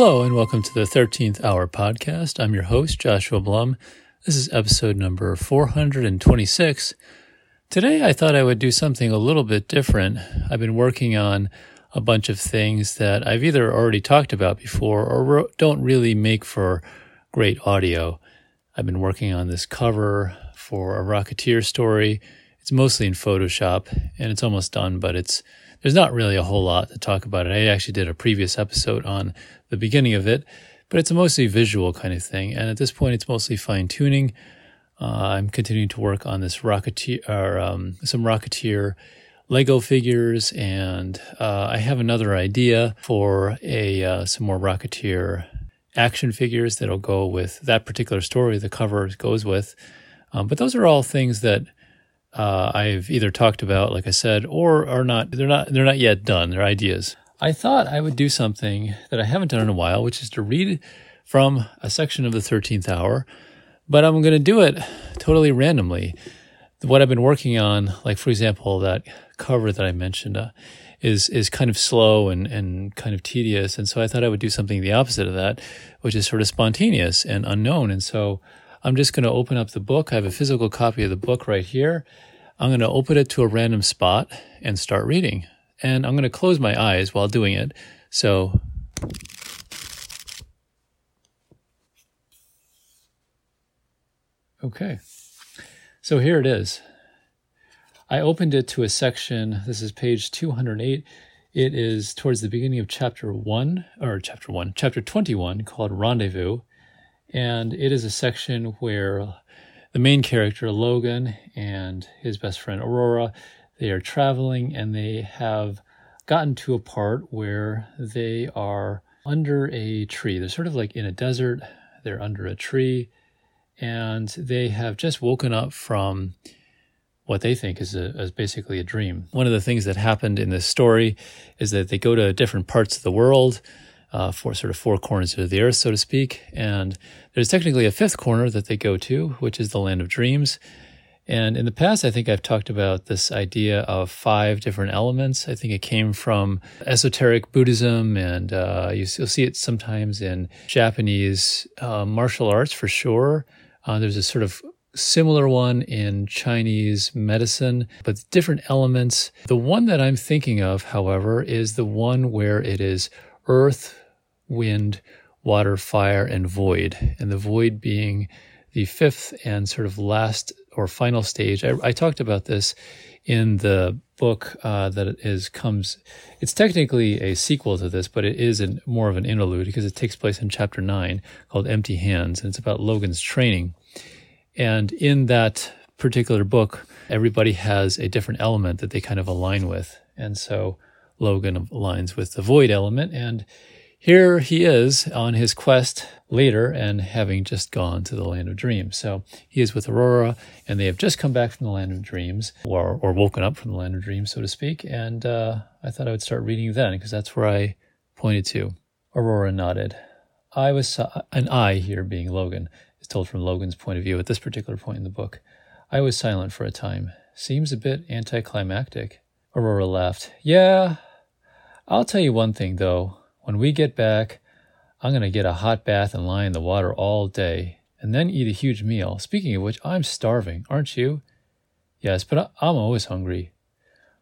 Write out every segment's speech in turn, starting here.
Hello, and welcome to the 13th Hour Podcast. I'm your host, Joshua Blum. This is episode number 426. Today, I thought I would do something a little bit different. I've been working on a bunch of things that I've either already talked about before or don't really make for great audio. I've been working on this cover for a Rocketeer story. It's mostly in Photoshop and it's almost done, but it's there's not really a whole lot to talk about it. I actually did a previous episode on the beginning of it, but it's a mostly visual kind of thing. And at this point, it's mostly fine tuning. Uh, I'm continuing to work on this Rocketeer, or um, some Rocketeer Lego figures, and uh, I have another idea for a uh, some more Rocketeer action figures that'll go with that particular story. The cover goes with, um, but those are all things that uh, I've either talked about, like I said, or are not. They're not. They're not yet done. They're ideas. I thought I would do something that I haven't done in a while, which is to read from a section of the Thirteenth Hour, but I'm going to do it totally randomly. What I've been working on, like for example, that cover that I mentioned, uh, is is kind of slow and and kind of tedious, and so I thought I would do something the opposite of that, which is sort of spontaneous and unknown, and so. I'm just going to open up the book. I have a physical copy of the book right here. I'm going to open it to a random spot and start reading. And I'm going to close my eyes while doing it. So Okay. So here it is. I opened it to a section. This is page 208. It is towards the beginning of chapter 1, or chapter 1, chapter 21, called Rendezvous. And it is a section where the main character, Logan, and his best friend, Aurora, they are traveling and they have gotten to a part where they are under a tree. They're sort of like in a desert, they're under a tree, and they have just woken up from what they think is, a, is basically a dream. One of the things that happened in this story is that they go to different parts of the world uh, four sort of four corners of the earth, so to speak. And there's technically a fifth corner that they go to, which is the land of dreams. And in the past, I think I've talked about this idea of five different elements. I think it came from esoteric Buddhism, and uh, you, will see it sometimes in Japanese uh, martial arts for sure. Uh, there's a sort of similar one in Chinese medicine, but different elements. The one that I'm thinking of, however, is the one where it is earth, wind, water, fire, and void. And the void being the fifth and sort of last or final stage. I, I talked about this in the book uh, that is comes. It's technically a sequel to this, but it is an, more of an interlude because it takes place in chapter nine called "Empty Hands," and it's about Logan's training. And in that particular book, everybody has a different element that they kind of align with, and so Logan aligns with the void element. And here he is on his quest later and having just gone to the land of dreams. So he is with Aurora and they have just come back from the land of dreams or, or woken up from the land of dreams, so to speak. And uh, I thought I would start reading then because that's where I pointed to. Aurora nodded. I was, an I here being Logan, is told from Logan's point of view at this particular point in the book. I was silent for a time. Seems a bit anticlimactic. Aurora laughed. Yeah, I'll tell you one thing though. When we get back, I'm going to get a hot bath and lie in the water all day, and then eat a huge meal. Speaking of which, I'm starving, aren't you? Yes, but I'm always hungry.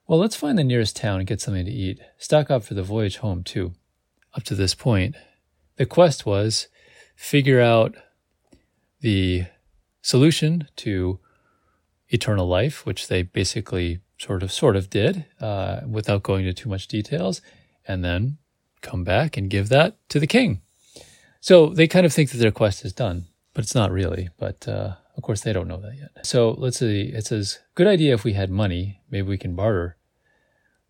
Well, let's find the nearest town and get something to eat. Stock up for the voyage home, too. Up to this point, the quest was figure out the solution to eternal life, which they basically sort of sort of did uh, without going into too much details, and then come back and give that to the king. So they kind of think that their quest is done, but it's not really. But uh, of course, they don't know that yet. So let's see. It says, "Good idea. If we had money, maybe we can barter."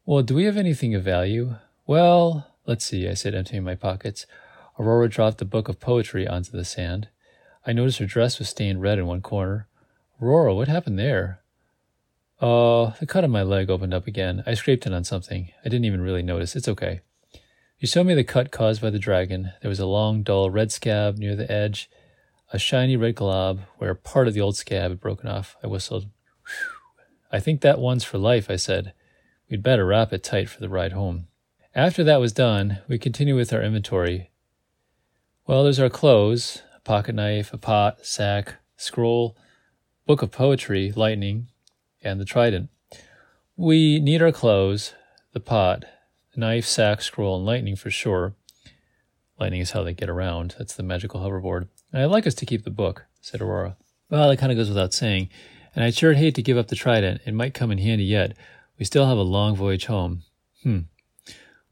Well, do we have anything of value? Well, let's see. I said, emptying my pockets. Aurora dropped the book of poetry onto the sand. I noticed her dress was stained red in one corner. Aurora, what happened there? Oh, the cut on my leg opened up again. I scraped it on something. I didn't even really notice. It's okay. You showed me the cut caused by the dragon. There was a long, dull red scab near the edge, a shiny red glob where part of the old scab had broken off. I whistled. Whew. I think that one's for life, I said. We'd better wrap it tight for the ride home. After that was done, we continued with our inventory. Well, there's our clothes a pocket knife, a pot, sack, scroll, book of poetry, lightning, and the trident. We need our clothes, the pot, knife, sack, scroll, and lightning for sure. Lightning is how they get around. That's the magical hoverboard. I'd like us to keep the book, said Aurora. Well, it kind of goes without saying, and I'd sure hate to give up the trident. It might come in handy yet. We still have a long voyage home. Hmm.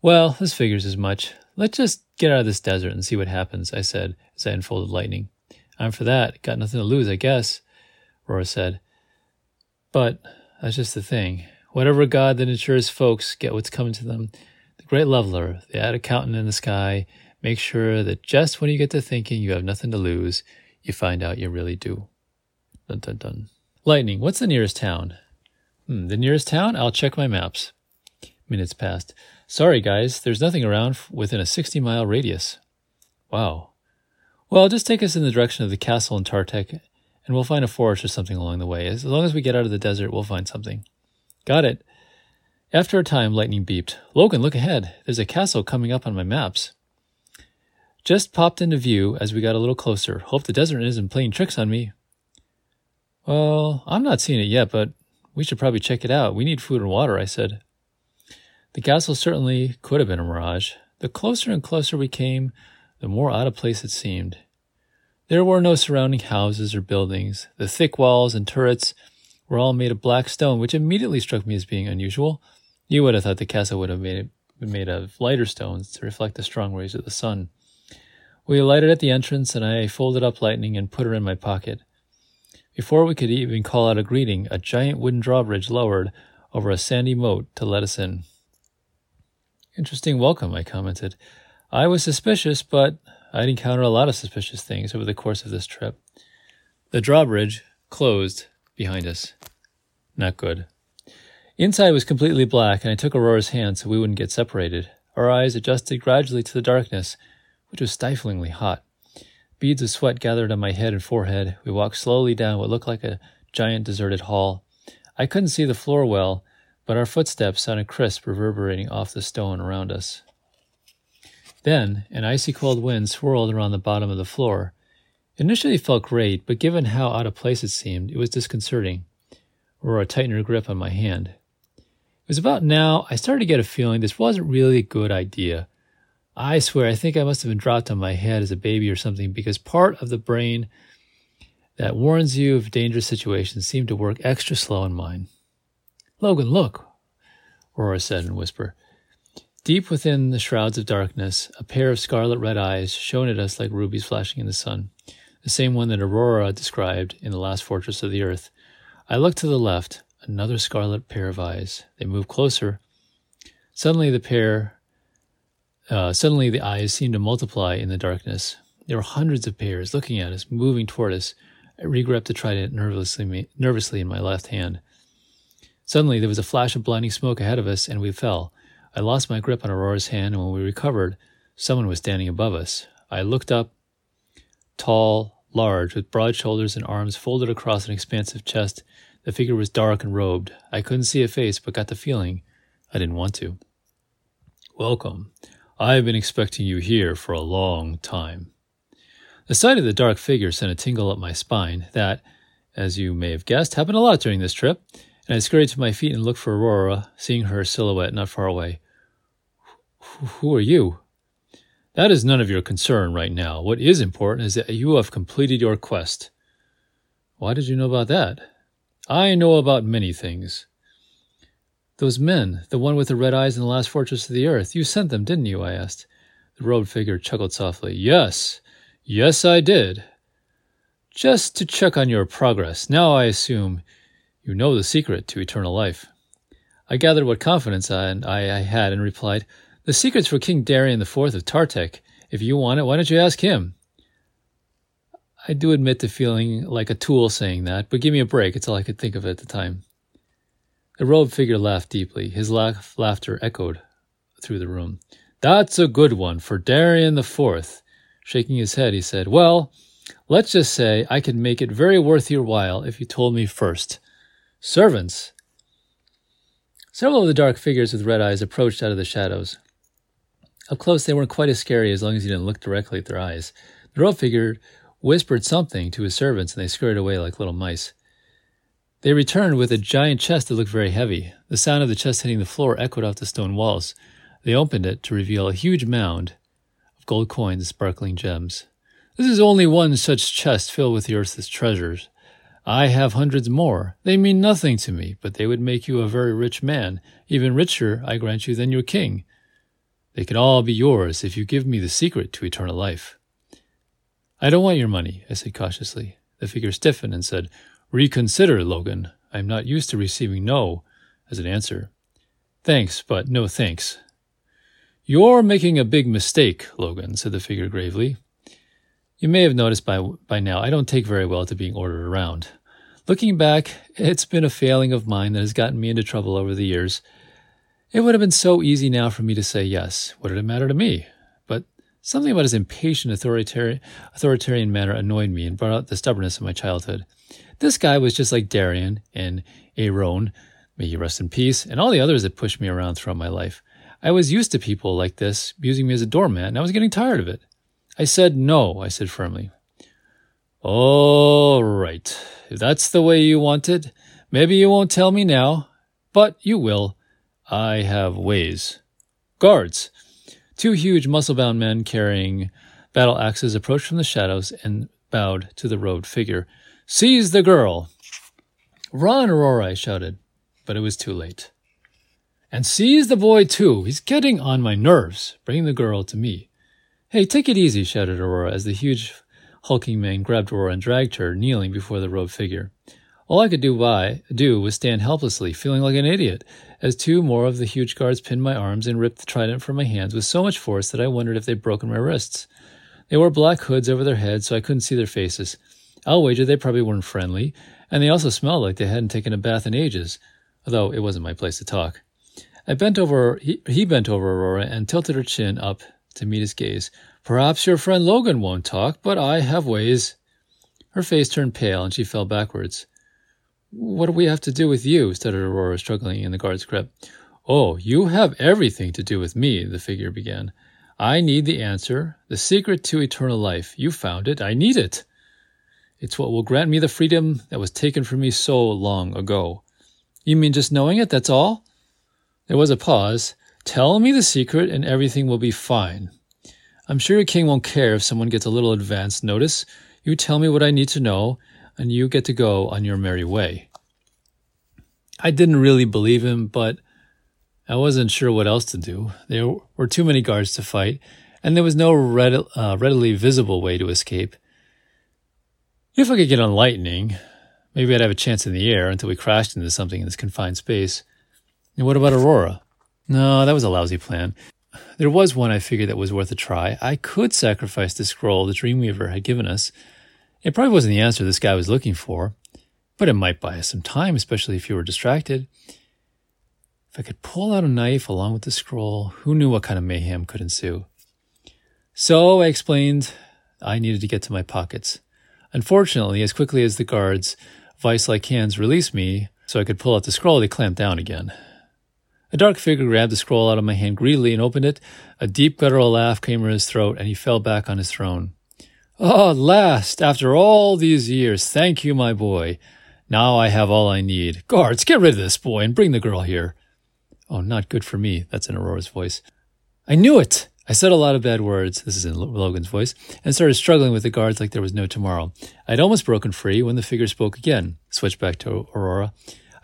Well, this figures as much. Let's just get out of this desert and see what happens, I said as I unfolded lightning. I'm for that. Got nothing to lose, I guess, Aurora said. But that's just the thing. Whatever God that ensures folks get what's coming to them, the great leveler, the ad accountant in the sky, makes sure that just when you get to thinking you have nothing to lose, you find out you really do. Dun dun dun. Lightning, what's the nearest town? Hmm, the nearest town? I'll check my maps. Minutes passed. Sorry, guys, there's nothing around within a 60 mile radius. Wow. Well, just take us in the direction of the castle in Tartek, and we'll find a forest or something along the way. As long as we get out of the desert, we'll find something. Got it. After a time, lightning beeped. Logan, look ahead. There's a castle coming up on my maps. Just popped into view as we got a little closer. Hope the desert isn't playing tricks on me. Well, I'm not seeing it yet, but we should probably check it out. We need food and water, I said. The castle certainly could have been a mirage. The closer and closer we came, the more out of place it seemed. There were no surrounding houses or buildings. The thick walls and turrets were all made of black stone, which immediately struck me as being unusual. You would have thought the castle would have been made of lighter stones to reflect the strong rays of the sun. We alighted at the entrance, and I folded up Lightning and put her in my pocket. Before we could even call out a greeting, a giant wooden drawbridge lowered over a sandy moat to let us in. Interesting welcome, I commented. I was suspicious, but I'd encountered a lot of suspicious things over the course of this trip. The drawbridge closed behind us. Not good. Inside was completely black, and I took Aurora's hand so we wouldn't get separated. Our eyes adjusted gradually to the darkness, which was stiflingly hot. Beads of sweat gathered on my head and forehead. We walked slowly down what looked like a giant deserted hall. I couldn't see the floor well, but our footsteps sounded crisp, reverberating off the stone around us. Then, an icy cold wind swirled around the bottom of the floor. Initially It felt great, but given how out of place it seemed, it was disconcerting. Aurora tightened her grip on my hand. It was about now I started to get a feeling this wasn't really a good idea. I swear, I think I must have been dropped on my head as a baby or something because part of the brain that warns you of dangerous situations seemed to work extra slow in mine. Logan, look, Aurora said in a whisper. Deep within the shrouds of darkness, a pair of scarlet red eyes shone at us like rubies flashing in the sun, the same one that Aurora described in the last fortress of the earth. I looked to the left, another scarlet pair of eyes. They moved closer. Suddenly, the pair, uh, suddenly the eyes seemed to multiply in the darkness. There were hundreds of pairs looking at us, moving toward us. I regripped the trident nervously, nervously in my left hand. Suddenly, there was a flash of blinding smoke ahead of us, and we fell. I lost my grip on Aurora's hand, and when we recovered, someone was standing above us. I looked up, tall, large, with broad shoulders and arms folded across an expansive chest. The figure was dark and robed. I couldn't see a face, but got the feeling I didn't want to. Welcome. I've been expecting you here for a long time. The sight of the dark figure sent a tingle up my spine that, as you may have guessed, happened a lot during this trip and I scurried to my feet and looked for Aurora, seeing her silhouette not far away. Who are you? That is none of your concern right now. What is important is that you have completed your quest. Why did you know about that? I know about many things. Those men, the one with the red eyes in the last fortress of the earth, you sent them, didn't you? I asked. The robed figure chuckled softly. Yes, yes, I did. Just to check on your progress. Now I assume you know the secret to eternal life. I gathered what confidence I, I, I had and replied, The secret's for King Darian IV of Tartek. If you want it, why don't you ask him? I do admit to feeling like a tool saying that, but give me a break. It's all I could think of at the time. The robed figure laughed deeply. His laugh, laughter echoed through the room. That's a good one for Darian IV. Shaking his head, he said, Well, let's just say I could make it very worth your while if you told me first. Servants! Several of the dark figures with red eyes approached out of the shadows. Up close, they weren't quite as scary as long as you didn't look directly at their eyes. The road figure whispered something to his servants, and they scurried away like little mice. They returned with a giant chest that looked very heavy. The sound of the chest hitting the floor echoed off the stone walls. They opened it to reveal a huge mound of gold coins and sparkling gems. This is only one such chest filled with the earth's treasures. I have hundreds more. They mean nothing to me, but they would make you a very rich man, even richer, I grant you, than your king. They could all be yours if you give me the secret to eternal life. I don't want your money, I said cautiously. The figure stiffened and said, Reconsider, Logan. I am not used to receiving no as an answer. Thanks, but no thanks. You're making a big mistake, Logan, said the figure gravely. You may have noticed by, by now I don't take very well to being ordered around. Looking back, it's been a failing of mine that has gotten me into trouble over the years. It would have been so easy now for me to say yes. What did it matter to me? But something about his impatient, authoritarian, authoritarian manner annoyed me and brought out the stubbornness of my childhood. This guy was just like Darian and Aaron, may he rest in peace, and all the others that pushed me around throughout my life. I was used to people like this using me as a doormat, and I was getting tired of it. I said no, I said firmly. All right, if that's the way you want it, maybe you won't tell me now, but you will. I have ways. Guards! Two huge muscle bound men carrying battle axes approached from the shadows and bowed to the robed figure. Seize the girl! Run, Aurora, I shouted, but it was too late. And seize the boy too. He's getting on my nerves. Bring the girl to me. Hey, take it easy, shouted Aurora as the huge hulking man grabbed Aurora and dragged her, kneeling before the robed figure. All I could do by do was stand helplessly, feeling like an idiot, as two more of the huge guards pinned my arms and ripped the trident from my hands with so much force that I wondered if they'd broken my wrists. They wore black hoods over their heads, so I couldn't see their faces. I'll wager they probably weren't friendly, and they also smelled like they hadn't taken a bath in ages, although it wasn't my place to talk. I bent over, he, he bent over Aurora and tilted her chin up to meet his gaze. Perhaps your friend Logan won't talk, but I have ways. Her face turned pale and she fell backwards. What do we have to do with you? stuttered Aurora, struggling in the guard's grip. Oh, you have everything to do with me, the figure began. I need the answer, the secret to eternal life. You found it. I need it. It's what will grant me the freedom that was taken from me so long ago. You mean just knowing it, that's all? There was a pause. Tell me the secret and everything will be fine. I'm sure your king won't care if someone gets a little advance notice. You tell me what I need to know, and you get to go on your merry way. I didn't really believe him, but I wasn't sure what else to do. There were too many guards to fight, and there was no uh, readily visible way to escape. If I could get on lightning, maybe I'd have a chance in the air until we crashed into something in this confined space. And what about Aurora? No, that was a lousy plan. There was one I figured that was worth a try. I could sacrifice the scroll the Dreamweaver had given us. It probably wasn't the answer this guy was looking for, but it might buy us some time, especially if you were distracted. If I could pull out a knife along with the scroll, who knew what kind of mayhem could ensue? So I explained I needed to get to my pockets. Unfortunately, as quickly as the guards' vice like hands released me so I could pull out the scroll, they clamped down again. A dark figure grabbed the scroll out of my hand greedily and opened it. A deep guttural laugh came from his throat, and he fell back on his throne. Oh, at last, after all these years, thank you, my boy. Now I have all I need. Guards, get rid of this boy and bring the girl here. Oh, not good for me. That's in Aurora's voice. I knew it. I said a lot of bad words, this is in Logan's voice, and started struggling with the guards like there was no tomorrow. I'd almost broken free when the figure spoke again. Switched back to Aurora.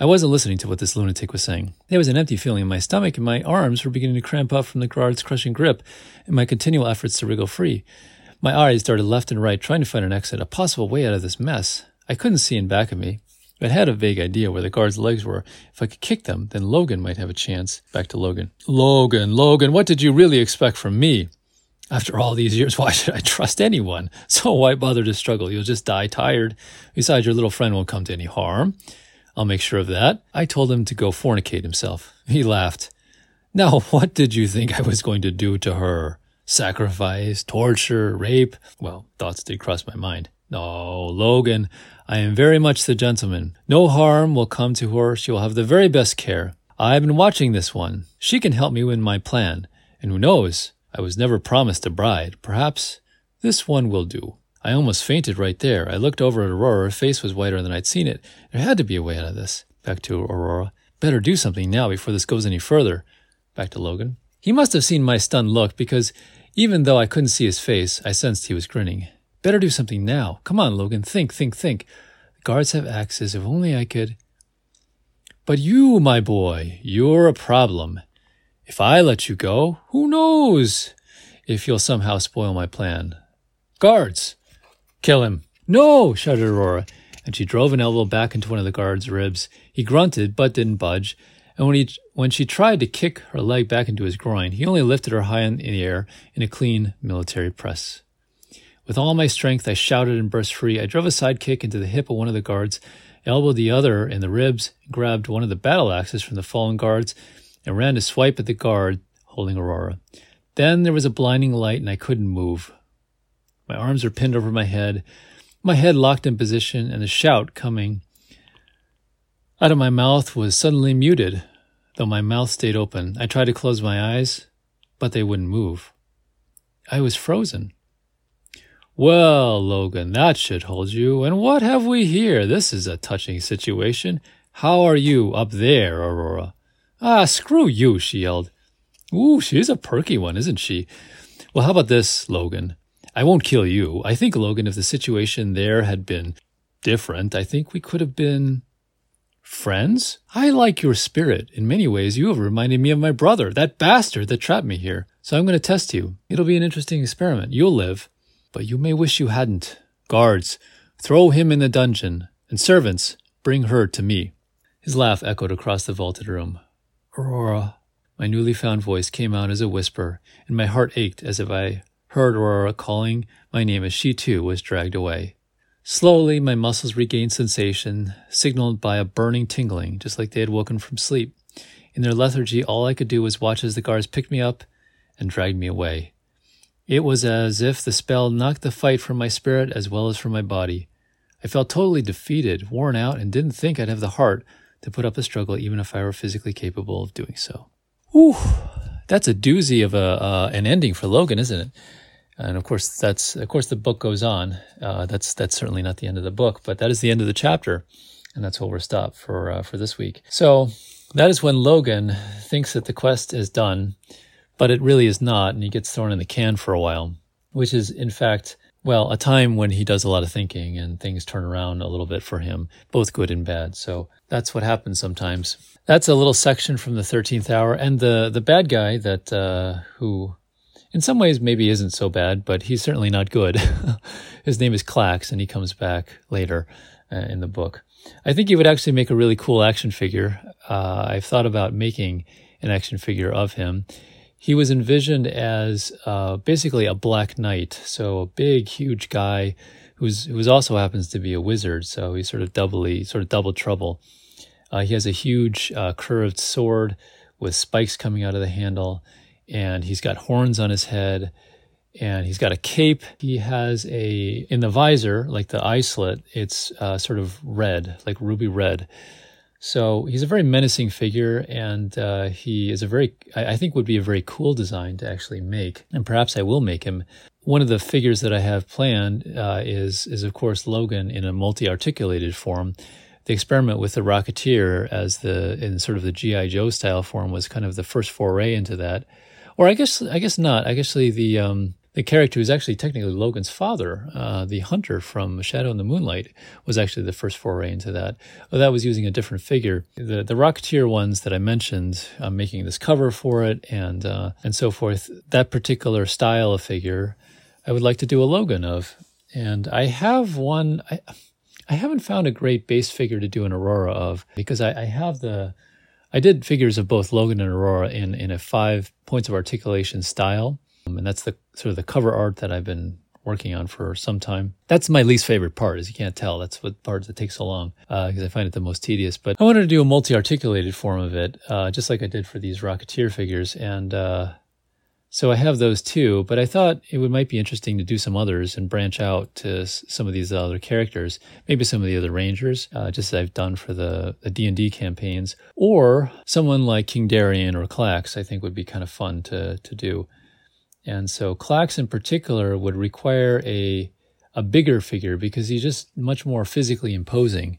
I wasn't listening to what this lunatic was saying. There was an empty feeling in my stomach, and my arms were beginning to cramp up from the guard's crushing grip and my continual efforts to wriggle free. My eyes darted left and right, trying to find an exit, a possible way out of this mess. I couldn't see in back of me. I had a vague idea where the guard's legs were. If I could kick them, then Logan might have a chance. Back to Logan. Logan, Logan, what did you really expect from me? After all these years, why should I trust anyone? So why bother to struggle? You'll just die tired. Besides, your little friend won't come to any harm. I'll make sure of that. I told him to go fornicate himself. He laughed. Now, what did you think I was going to do to her? Sacrifice, torture, rape? Well, thoughts did cross my mind. No, Logan, I am very much the gentleman. No harm will come to her. She will have the very best care. I have been watching this one. She can help me in my plan. And who knows? I was never promised a bride. Perhaps this one will do. I almost fainted right there. I looked over at Aurora. Her face was whiter than I'd seen it. There had to be a way out of this. Back to Aurora. Better do something now before this goes any further. Back to Logan. He must have seen my stunned look because even though I couldn't see his face, I sensed he was grinning. Better do something now. Come on, Logan. Think, think, think. The guards have axes. If only I could. But you, my boy, you're a problem. If I let you go, who knows if you'll somehow spoil my plan. Guards! Kill him. No! shouted Aurora, and she drove an elbow back into one of the guard's ribs. He grunted, but didn't budge, and when, he, when she tried to kick her leg back into his groin, he only lifted her high in the air in a clean military press. With all my strength, I shouted and burst free. I drove a side kick into the hip of one of the guards, elbowed the other in the ribs, grabbed one of the battle axes from the fallen guards, and ran to swipe at the guard holding Aurora. Then there was a blinding light, and I couldn't move. My arms were pinned over my head, my head locked in position, and the shout coming out of my mouth was suddenly muted though my mouth stayed open. I tried to close my eyes, but they wouldn't move. I was frozen. Well, Logan, that should hold you. And what have we here? This is a touching situation. How are you up there, Aurora? Ah, screw you, she yelled. Ooh, she's a perky one, isn't she? Well, how about this, Logan? I won't kill you. I think, Logan, if the situation there had been different, I think we could have been Friends, I like your spirit. In many ways, you have reminded me of my brother, that bastard that trapped me here. So I'm going to test you. It'll be an interesting experiment. You'll live, but you may wish you hadn't. Guards, throw him in the dungeon, and servants, bring her to me. His laugh echoed across the vaulted room. Aurora. My newly found voice came out as a whisper, and my heart ached as if I heard Aurora calling my name as she too was dragged away. Slowly, my muscles regained sensation, signaled by a burning tingling, just like they had woken from sleep. In their lethargy, all I could do was watch as the guards picked me up and dragged me away. It was as if the spell knocked the fight from my spirit as well as from my body. I felt totally defeated, worn out, and didn't think I'd have the heart to put up a struggle even if I were physically capable of doing so. Whew, that's a doozy of a uh, an ending for Logan, isn't it? And of course, that's of course the book goes on. Uh, that's that's certainly not the end of the book, but that is the end of the chapter, and that's where we're stopped for uh, for this week. So that is when Logan thinks that the quest is done, but it really is not, and he gets thrown in the can for a while, which is in fact well a time when he does a lot of thinking and things turn around a little bit for him, both good and bad. So that's what happens sometimes. That's a little section from the thirteenth hour, and the the bad guy that uh, who in some ways maybe isn't so bad, but he's certainly not good. His name is Clax, and he comes back later uh, in the book. I think he would actually make a really cool action figure. Uh, I've thought about making an action figure of him. He was envisioned as uh, basically a black knight, so a big, huge guy who's who's also happens to be a wizard. So he's sort of doubly, sort of double trouble. Uh, he has a huge uh, curved sword with spikes coming out of the handle and he's got horns on his head and he's got a cape. He has a, in the visor, like the eye slit, it's uh, sort of red, like ruby red. So he's a very menacing figure, and uh, he is a very, I, think, would be a very cool design to actually make. And perhaps I will make him. One of the figures that I have planned uh, is, is of course, Logan in a multi-articulated form. The experiment with the Rocketeer as the in sort of the GI Joe style form was kind of the first foray into that or I guess I guess not. Actually, the um, the character who's actually technically Logan's father, uh, the hunter from Shadow in the Moonlight, was actually the first foray into that. Well, that was using a different figure. The the Rocketeer ones that I mentioned, I'm making this cover for it, and uh, and so forth. That particular style of figure, I would like to do a Logan of, and I have one. I, I haven't found a great base figure to do an Aurora of because I, I have the I did figures of both Logan and Aurora in, in a five points of articulation style. Um, and that's the sort of the cover art that I've been working on for some time. That's my least favorite part, as you can't tell. That's what part that takes so long because uh, I find it the most tedious. But I wanted to do a multi-articulated form of it, uh, just like I did for these Rocketeer figures, and uh, so I have those too, but I thought it would might be interesting to do some others and branch out to some of these other characters, maybe some of the other Rangers, uh, just as I've done for the D and D campaigns, or someone like King Darien or Clax. I think would be kind of fun to to do. And so Clax in particular would require a a bigger figure because he's just much more physically imposing.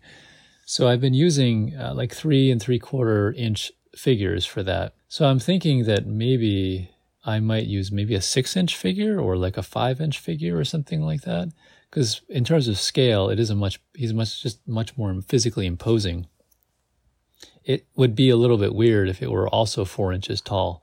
So I've been using uh, like three and three quarter inch figures for that. So I'm thinking that maybe I might use maybe a six inch figure or like a five inch figure or something like that. Because in terms of scale, it is a much, he's much, just much more physically imposing. It would be a little bit weird if it were also four inches tall,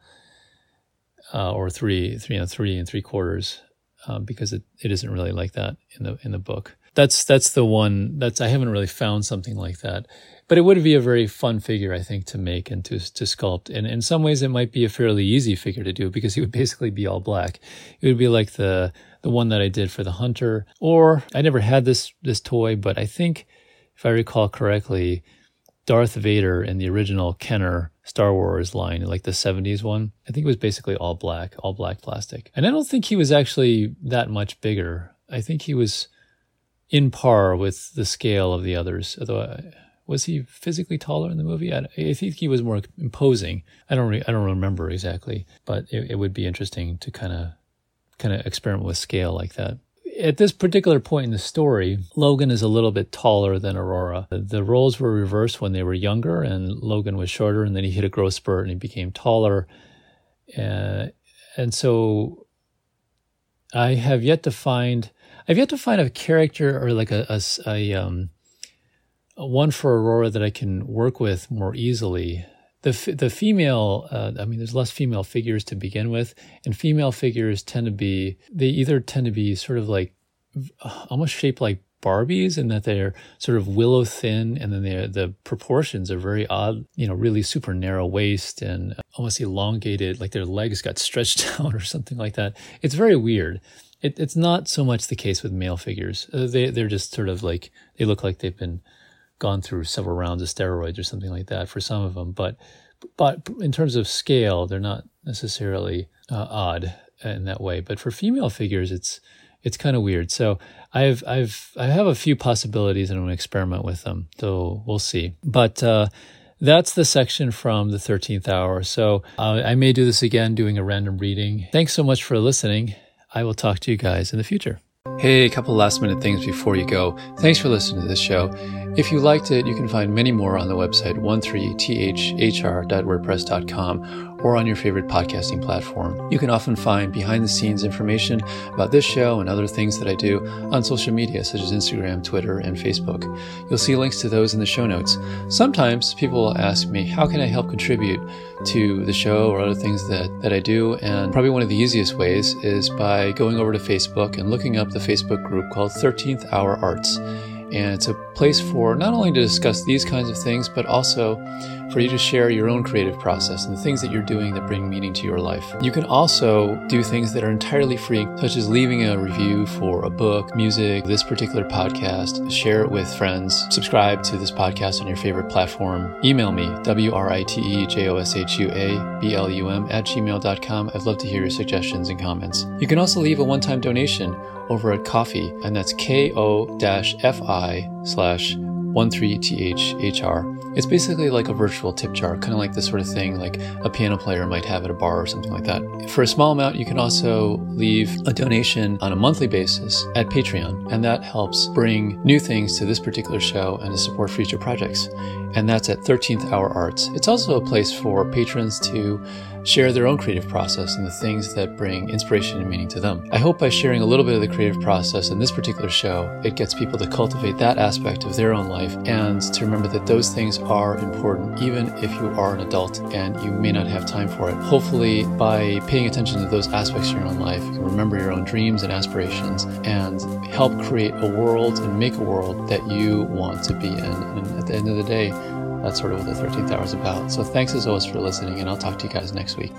uh, or three, three, know, three and three quarters, uh, because it, it isn't really like that in the, in the book. That's, that's the one that's, I haven't really found something like that but it would be a very fun figure, I think, to make and to to sculpt. And in some ways, it might be a fairly easy figure to do because he would basically be all black. It would be like the the one that I did for the hunter. Or I never had this this toy, but I think if I recall correctly, Darth Vader in the original Kenner Star Wars line, like the 70s one, I think it was basically all black, all black plastic. And I don't think he was actually that much bigger. I think he was in par with the scale of the others, although I, was he physically taller in the movie? I, I think he was more imposing. I don't re, I don't remember exactly, but it, it would be interesting to kind of kind of experiment with scale like that. At this particular point in the story, Logan is a little bit taller than Aurora. The, the roles were reversed when they were younger, and Logan was shorter, and then he hit a growth spurt and he became taller. Uh, and so I have yet to find I've yet to find a character or like a, a, a um, one for Aurora that I can work with more easily. The the female, uh, I mean, there's less female figures to begin with, and female figures tend to be they either tend to be sort of like almost shaped like Barbies in that they're sort of willow thin, and then the proportions are very odd. You know, really super narrow waist and almost elongated, like their legs got stretched out or something like that. It's very weird. It, it's not so much the case with male figures. Uh, they they're just sort of like they look like they've been gone through several rounds of steroids or something like that for some of them. But but in terms of scale, they're not necessarily uh, odd in that way. But for female figures, it's it's kind of weird. So I've I've I have a few possibilities, and I'm to experiment with them. So we'll see. But uh, that's the section from the 13th hour. So uh, I may do this again, doing a random reading. Thanks so much for listening. I will talk to you guys in the future. Hey, a couple last minute things before you go. Thanks for listening to this show. If you liked it, you can find many more on the website 13thr.wordpress.com or on your favorite podcasting platform. You can often find behind the scenes information about this show and other things that I do on social media such as Instagram, Twitter, and Facebook. You'll see links to those in the show notes. Sometimes people will ask me, how can I help contribute to the show or other things that, that I do? And probably one of the easiest ways is by going over to Facebook and looking up the Facebook group called 13th Hour Arts. And it's a place for not only to discuss these kinds of things, but also for you to share your own creative process and the things that you're doing that bring meaning to your life. You can also do things that are entirely free, such as leaving a review for a book, music, this particular podcast, share it with friends, subscribe to this podcast on your favorite platform. Email me, W-R-I-T-E-J-O-S-H-U-A-B-L-U-M at gmail.com. I'd love to hear your suggestions and comments. You can also leave a one-time donation over at Ko-fi, and that's ko-fi slash 13thr. It's basically like a virtual tip jar, kind of like the sort of thing like a piano player might have at a bar or something like that. For a small amount, you can also leave a donation on a monthly basis at Patreon, and that helps bring new things to this particular show and to support future projects. And that's at 13th Hour Arts. It's also a place for patrons to share their own creative process and the things that bring inspiration and meaning to them. I hope by sharing a little bit of the creative process in this particular show, it gets people to cultivate that aspect of their own life and to remember that those things are important even if you are an adult and you may not have time for it. Hopefully, by paying attention to those aspects of your own life, you can remember your own dreams and aspirations and help create a world and make a world that you want to be in. And at the end of the day, that's sort of what the 13th hour is about. So thanks as always for listening, and I'll talk to you guys next week.